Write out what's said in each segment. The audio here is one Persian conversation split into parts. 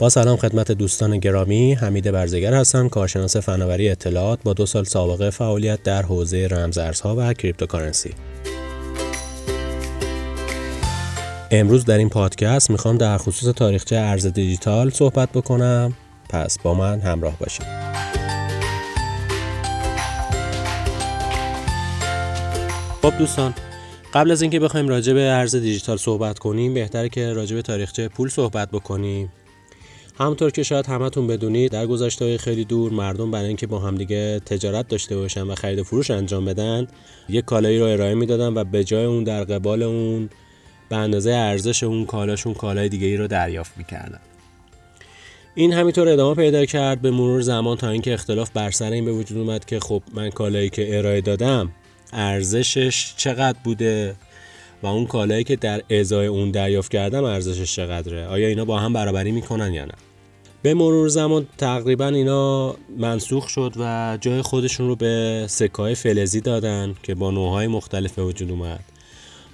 با سلام خدمت دوستان گرامی حمید برزگر هستم کارشناس فناوری اطلاعات با دو سال سابقه فعالیت در حوزه رمزارزها و cryptocurrency. امروز در این پادکست می‌خوام در خصوص تاریخچه ارز دیجیتال صحبت بکنم. پس با من همراه باشید. خب دوستان قبل از اینکه بخوایم راجع به ارز دیجیتال صحبت کنیم بهتره که راجع به تاریخچه پول صحبت بکنیم. همونطور که شاید همتون بدونید در گذشته خیلی دور مردم برای اینکه با همدیگه تجارت داشته باشن و خرید و فروش انجام بدن یک کالایی رو ارائه می‌دادن و به جای اون در قبال اون به اندازه ارزش اون کالاشون کالای دیگه ای رو دریافت می‌کردن. این همینطور ادامه پیدا کرد به مرور زمان تا اینکه اختلاف بر سر این به وجود اومد که خب من کالایی که ارائه دادم ارزشش چقدر بوده؟ و اون کالایی که در ازای اون دریافت کردم ارزشش چقدره؟ آیا اینا با هم برابری می‌کنن یا نه؟ به مرور زمان تقریبا اینا منسوخ شد و جای خودشون رو به سکای فلزی دادن که با نوعهای مختلف به وجود اومد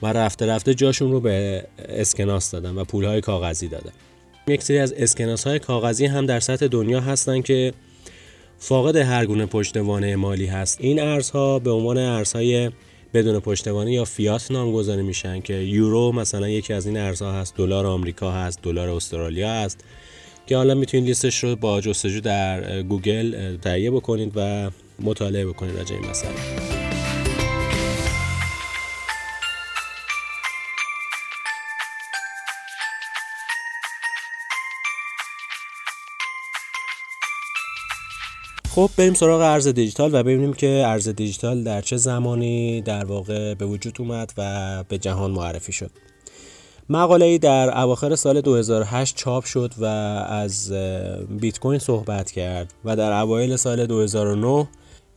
و رفته رفته جاشون رو به اسکناس دادن و پولهای کاغذی دادن. یک سری از اسکناس های کاغذی هم در سطح دنیا هستن که فاقد هر گونه پشتوانه مالی هست. این ارزها به عنوان ارزهای بدون پشتوانه یا فیات نامگذاری میشن که یورو مثلا یکی از این ارزها هست دلار آمریکا هست دلار استرالیا هست که حالا می‌تونید لیستش رو با جستجو در گوگل تهیه بکنید و مطالعه بکنید راجع این مسئله. خب بریم سراغ ارز دیجیتال و ببینیم که ارز دیجیتال در چه زمانی در واقع به وجود اومد و به جهان معرفی شد. مقاله ای در اواخر سال 2008 چاپ شد و از بیت کوین صحبت کرد و در اوایل سال 2009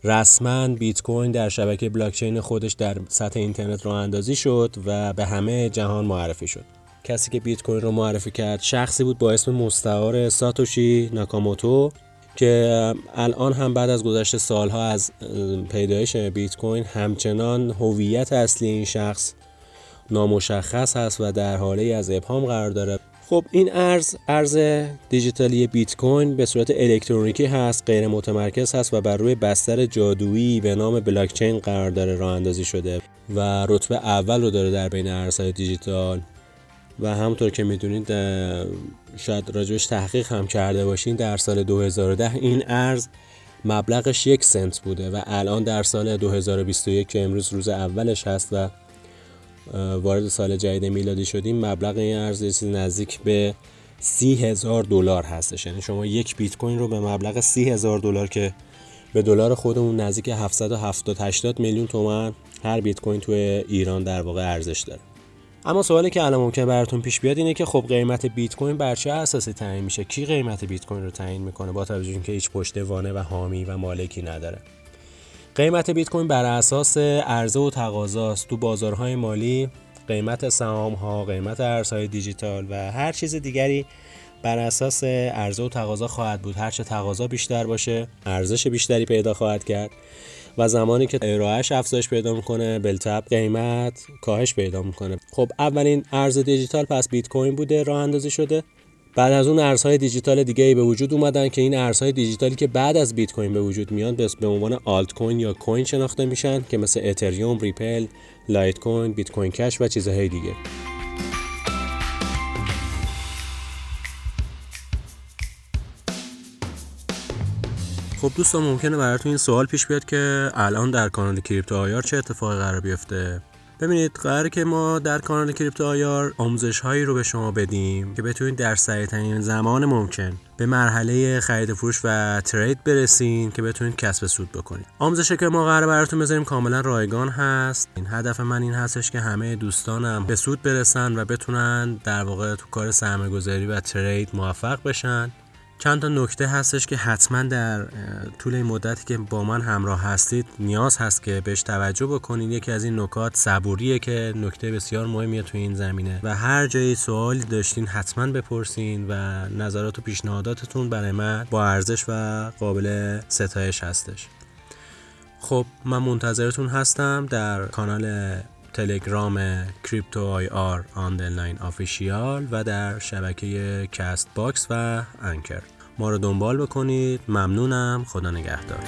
رسما بیت کوین در شبکه بلاکچین خودش در سطح اینترنت راه اندازی شد و به همه جهان معرفی شد. کسی که بیت کوین رو معرفی کرد شخصی بود با اسم مستعار ساتوشی ناکاموتو. که الان هم بعد از گذشت سالها از پیدایش بیت کوین همچنان هویت اصلی این شخص نامشخص هست و در حاله از ابهام قرار داره. خب این ارز ارز دیجیتالی بیت کوین به صورت الکترونیکی هست غیر متمرکز هست و بر روی بستر جادویی به نام بلاکچین قرار داره راه اندازی شده و رتبه اول رو داره در بین ارزهای دیجیتال. و همونطور که می‌دونید شاید راجبش تحقیق هم کرده باشین در سال 2010 این ارز مبلغش یک سنت بوده و الان در سال 2021 که امروز روز اولش هست و وارد سال جدید میلادی شدیم مبلغ این ارز نزدیک به سی هزار دلار هستش. یعنی شما یک بیت کوین رو به مبلغ سی هزار دلار که به دلار خودمون نزدیک 770 80 میلیون تومن هر بیت کوین توی ایران در واقع ارزش داره. اما سوالی که الان ممکن براتون پیش بیاد اینه که خب قیمت بیت کوین بر چه اساسی تعیین میشه؟ کی قیمت بیت کوین رو تعیین می‌کنه با توجه اینکه هیچ پشتوانه و حامی و مالکی نداره. قیمت بیت کوین بر اساس عرضه و تقاضاست. تو بازارهای مالی قیمت سهام ها قیمت ارزهای دیجیتال و هر چیز دیگری بر اساس عرضه و تقاضا خواهد بود. هرچه تقاضا بیشتر باشه ارزش بیشتری پیدا خواهد کرد. و زمانی که عرضه‌ش افزایش پیدا می‌کنه بالطبع قیمت کاهش پیدا می‌کنه. خب اولین ارز دیجیتال پس بیت کوین بوده راه اندازی شده. بعد از اون ارزهای دیجیتال دیگه ای به وجود اومدن که این ارزهای دیجیتالی که بعد از بیت کوین به وجود میان به عنوان آلت کوین یا coin شناخته میشن که مثل اتریوم، ریپل، لایت کوین، بیت کوین کش و چیزهای دیگه. خب دوستان ممکنه براتون این سوال پیش بیاد که الان در کانال Crypto IR چه اتفاقی قرار بیفته؟ ببینید قراره که ما در کانال Crypto IR آموزش هایی رو به شما بدیم که بتونید در سریع ترین زمان ممکن به مرحله خرید فروش و trade برسین که بتونید کسب سود بکنید. آموزشی که ما قراره براتون بذاریم کاملا رایگان هست. این هدف من این هستش که همه دوستانم به سود برسن و بتونن در واقع تو کار سرمایه‌گذاری و trade موفق بشن. چند تا نکته هستش که حتما در طول این مدتی که با من همراه هستید نیاز هست که بهش توجه بکنید یکی از این نکات صبوریه که نکته بسیار مهمیه تو این زمینه. و هر جایی سوالی داشتین حتما بپرسین و نظرات و پیشنهاداتتون برای من با ارزش و قابل ستایش هستش. خب من منتظرتون هستم در کانال تلگرام Crypto IR underline official و در شبکه Castbox و Anchor. ما رو دنبال بکنید. ممنونم. خدا نگهدار.